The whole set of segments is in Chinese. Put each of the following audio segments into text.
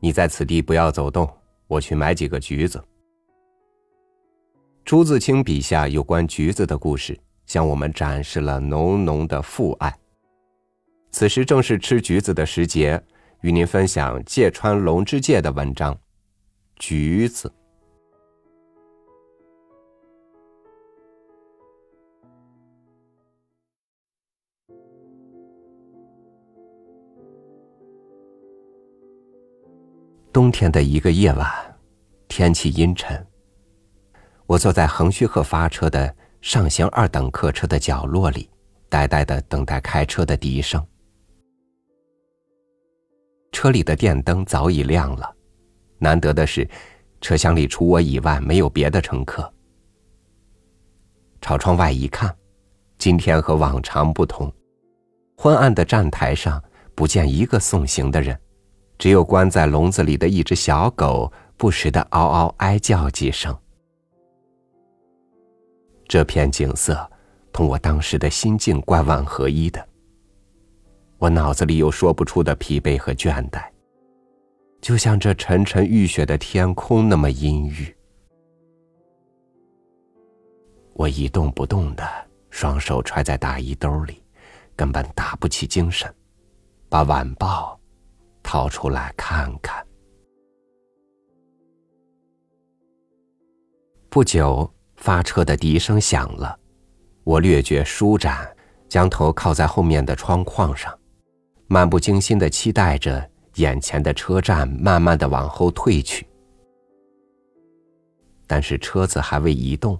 你在此地不要走动，我去买几个橘子。”朱自清笔下有关橘子的故事，向我们展示了浓浓的父爱。此时正是吃橘子的时节，与您分享芥川龙之介的文章《橘子》。冬天的一个夜晚，天气阴沉。我坐在横须贺发车的上行二等客车的角落里，呆呆的等待开车的笛声。车里的电灯早已亮了，难得的是，车厢里除我以外没有别的乘客。朝窗外一看，今天和往常不同，昏暗的站台上不见一个送行的人。只有关在笼子里的一只小狗，不时的嗷嗷哀叫几声。这片景色，同我当时的心境怪万合一的。我脑子里有说不出的疲惫和倦怠，就像这沉沉欲雪的天空那么阴郁。我一动不动的，双手揣在大衣兜里，根本打不起精神，把晚报。掏出来看看。不久，发车的笛声响了，我略觉舒展，将头靠在后面的窗框上，漫不经心的期待着眼前的车站慢慢的往后退去。但是车子还未移动，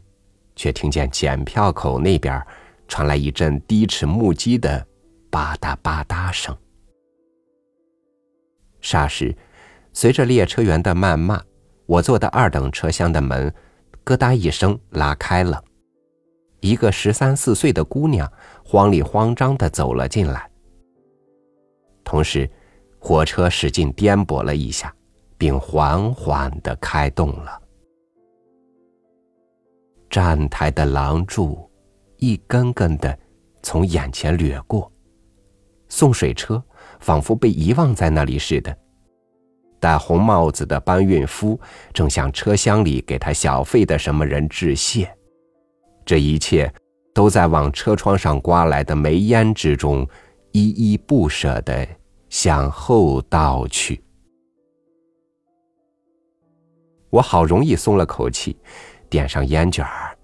却听见检票口那边传来一阵低齿木屐的吧嗒吧嗒声。霎时，随着列车员的谩骂，我坐的二等车厢的门“咯哒”一声拉开了，一个十三四岁的姑娘慌里慌张的走了进来。同时，火车使劲颠簸了一下，并缓缓的开动了。站台的廊柱一根根的从眼前掠过，送水车。仿佛被遗忘在那里似的。戴红帽子的搬运夫正向车厢里给他小费的什么人致谢，这一切都在往车窗上刮来的煤烟之中，依依不舍的向后倒去。我好容易松了口气，点上烟卷儿，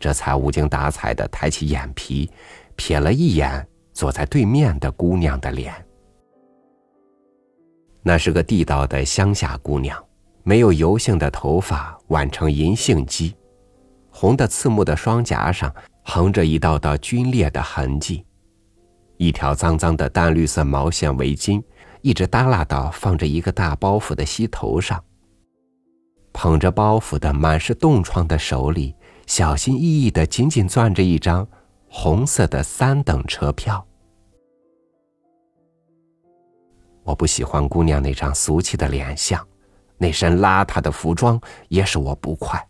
这才无精打采的抬起眼皮，瞥了一眼坐在对面的姑娘的脸。那是个地道的乡下姑娘，没有油性的头发挽成银杏髻，红的刺目的双颊上横着一道道皲裂的痕迹，一条脏脏的淡绿色毛线围巾一直耷拉到放着一个大包袱的膝头上。捧着包袱的满是冻疮的手里，小心翼翼的紧紧攥着一张红色的三等车票。我不喜欢姑娘那张俗气的脸相，那身邋遢的服装也使我不快。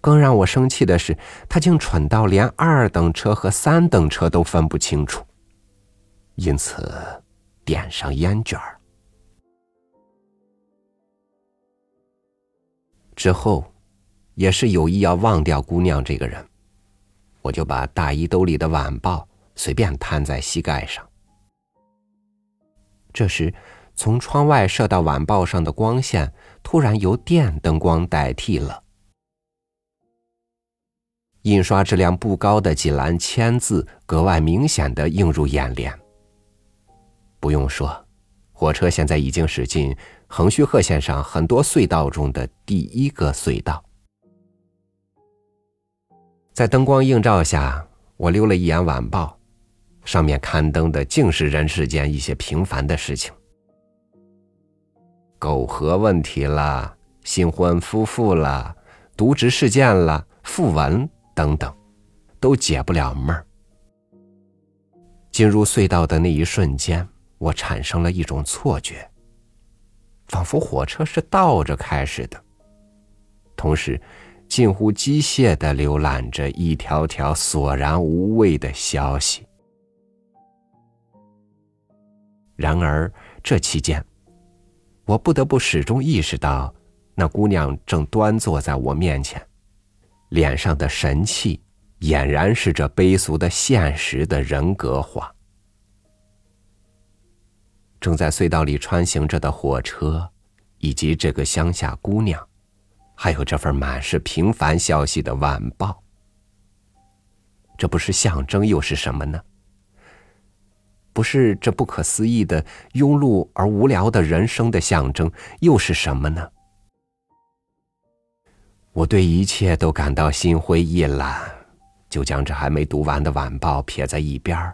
更让我生气的是，她竟蠢到连二等车和三等车都分不清楚。因此，点上烟卷儿之后，也是有意要忘掉姑娘这个人，我就把大衣兜里的晚报随便摊在膝盖上。这时，从窗外射到晚报上的光线突然由电灯光代替了。印刷质量不高的几栏签字格外明显的映入眼帘。不用说，火车现在已经驶进横须贺线上很多隧道中的第一个隧道。在灯光映照下，我溜了一眼晚报。上面刊登的竟是人世间一些平凡的事情，苟合问题了，新婚夫妇了，渎职事件了，讣文等等，都解不了闷儿。进入隧道的那一瞬间，我产生了一种错觉，仿佛火车是倒着开似的，同时近乎机械的浏览着一条条索然无味的消息。然而，这期间，我不得不始终意识到，那姑娘正端坐在我面前，脸上的神气俨然是这卑俗的现实的人格化。正在隧道里穿行着的火车，以及这个乡下姑娘，还有这份满是平凡消息的晚报，这不是象征又是什么呢？不是这不可思议的庸碌而无聊的人生的象征，又是什么呢？我对一切都感到心灰意懒，就将这还没读完的晚报撇在一边，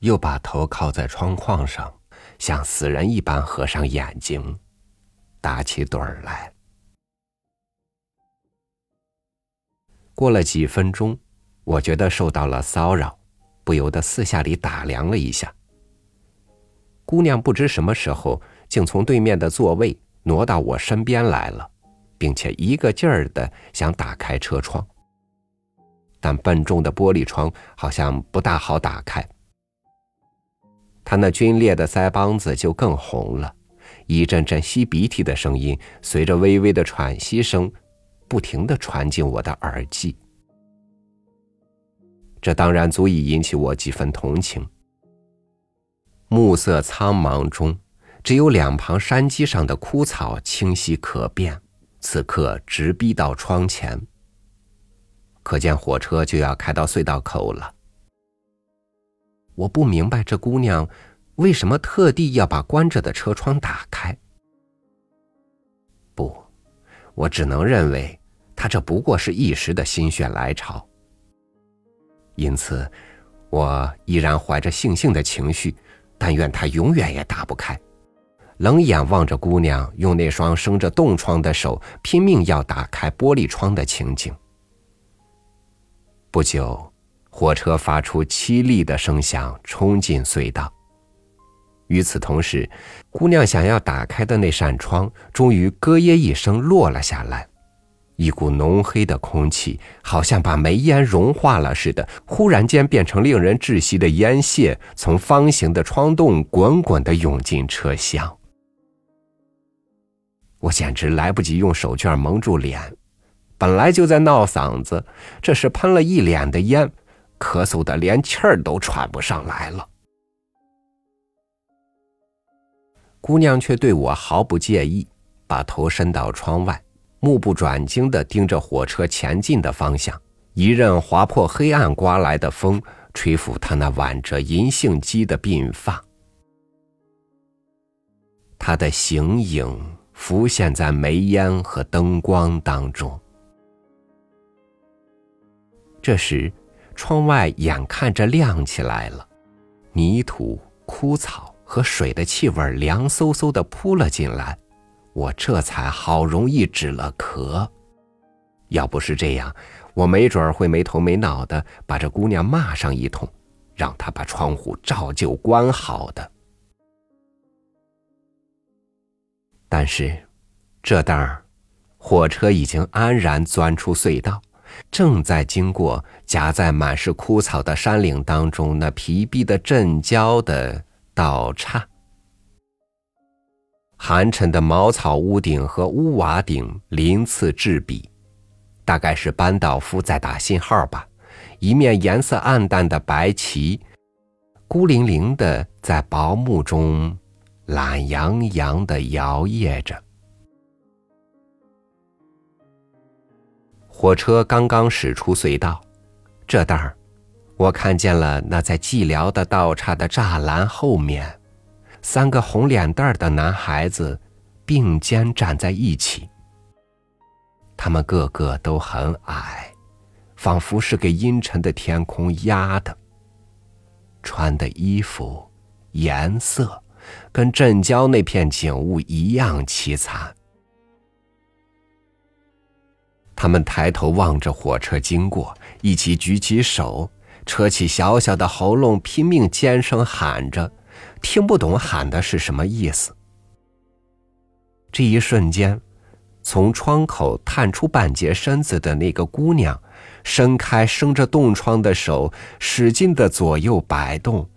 又把头靠在窗框上，像死人一般合上眼睛，打起盹儿来。过了几分钟，我觉得受到了骚扰，不由得四下里打量了一下。姑娘不知什么时候竟从对面的座位挪到我身边来了，并且一个劲儿的想打开车窗，但笨重的玻璃窗好像不大好打开。她那皲裂的腮帮子就更红了，一阵阵吸鼻涕的声音随着微微的喘息声，不停的传进我的耳际。这当然足以引起我几分同情。暮色苍茫中，只有两旁山脊上的枯草清晰可辨。此刻直逼到窗前，可见火车就要开到隧道口了。我不明白这姑娘为什么特地要把关着的车窗打开。不，我只能认为她这不过是一时的心血来潮。因此，我依然怀着悻悻的情绪。但愿他永远也打不开，冷眼望着姑娘用那双生着冻疮的手拼命要打开玻璃窗的情景。不久，火车发出凄厉的声响，冲进隧道。与此同时，姑娘想要打开的那扇窗终于咯耶一声落了下来。一股浓黑的空气，好像把煤烟融化了似的，忽然间变成令人窒息的烟屑，从方形的窗洞滚滚的涌进车厢。我简直来不及用手绢蒙住脸，本来就在闹嗓子，这是喷了一脸的烟，咳嗽的连气儿都喘不上来了。姑娘却对我毫不介意，把头伸到窗外。目不转睛地盯着火车前进的方向，一任划破黑暗刮来的风吹拂他那挽着银杏肌的鬓发，他的形影浮现在煤烟和灯光当中。这时，窗外眼看着亮起来了，泥土、枯草和水的气味凉飕飕的扑了进来。我这才好容易止了咳，要不是这样，我没准儿会没头没脑的把这姑娘骂上一通，让她把窗户照旧关好的。但是，这当儿，火车已经安然钻出隧道，正在经过夹在满是枯草的山岭当中那疲惫的镇郊的道岔。寒碜的茅草屋顶和屋瓦顶鳞次栉比，大概是班道夫在打信号吧。一面颜色暗淡的白旗，孤零零的在薄暮中懒洋洋的摇曳着。火车刚刚驶出隧道，这当儿，我看见了那在寂寥的道岔的栅栏后面。三个红脸蛋儿的男孩子并肩站在一起，他们个个都很矮，仿佛是给阴沉的天空压的。穿的衣服颜色跟镇郊那片景物一样凄惨。他们抬头望着火车经过，一起举起手，扯起小小的喉咙，拼命尖声喊着。听不懂喊的是什么意思。这一瞬间，从窗口探出半截身子的那个姑娘，伸开生着冻疮的手，使劲的左右摆动，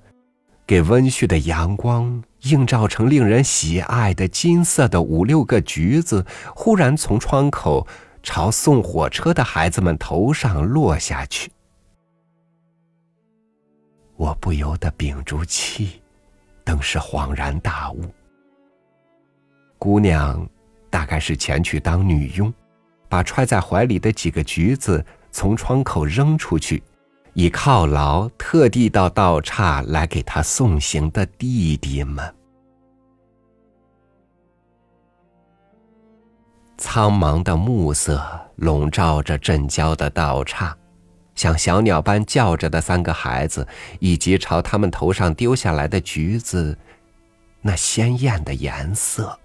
给温煦的阳光映照成令人喜爱的金色的五六个橘子，忽然从窗口朝送火车的孩子们头上落下去。我不由得屏住气，顿时恍然大悟。姑娘大概是前去当女佣，把揣在怀里的几个橘子从窗口扔出去，以犒劳特地到道岔来给她送行的弟弟们。苍茫的暮色笼罩着镇郊的道岔。像小鸟般叫着的三个孩子，以及朝他们头上丢下来的橘子，那鲜艳的颜色。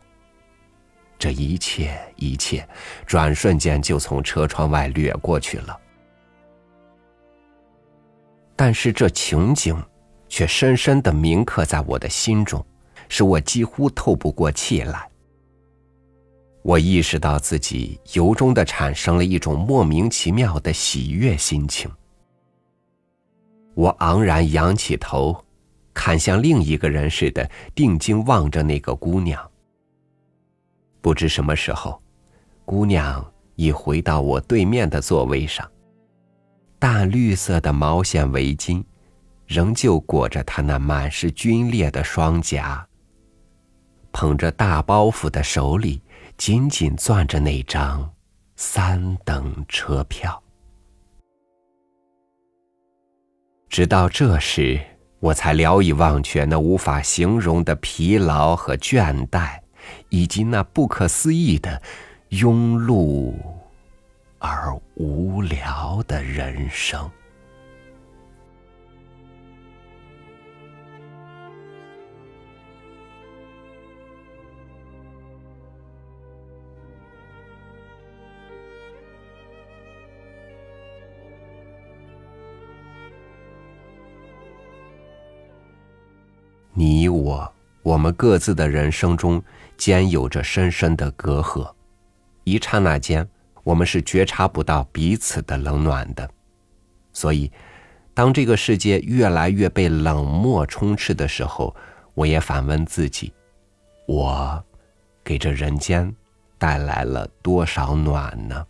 这一切一切，转瞬间就从车窗外掠过去了。但是这情景，却深深的铭刻在我的心中，使我几乎透不过气来。我意识到自己由衷的产生了一种莫名其妙的喜悦心情。我昂然仰起头，看向另一个人似的，定睛望着那个姑娘。不知什么时候，姑娘已回到我对面的座位上，淡绿色的毛线围巾仍旧裹着她那满是皲裂的双颊，捧着大包袱的手里。紧紧攥着那张三等车票，直到这时，我才聊以忘却那无法形容的疲劳和倦怠，以及那不可思议的庸碌而无聊的人生。你我，我们各自的人生中，间有着深深的隔阂。一刹那间，我们是觉察不到彼此的冷暖的。所以，当这个世界越来越被冷漠充斥的时候，我也反问自己：我给这人间带来了多少暖呢？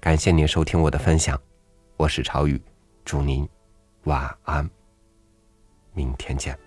感谢您收听我的分享，我是朝雨，祝您晚安。明天见。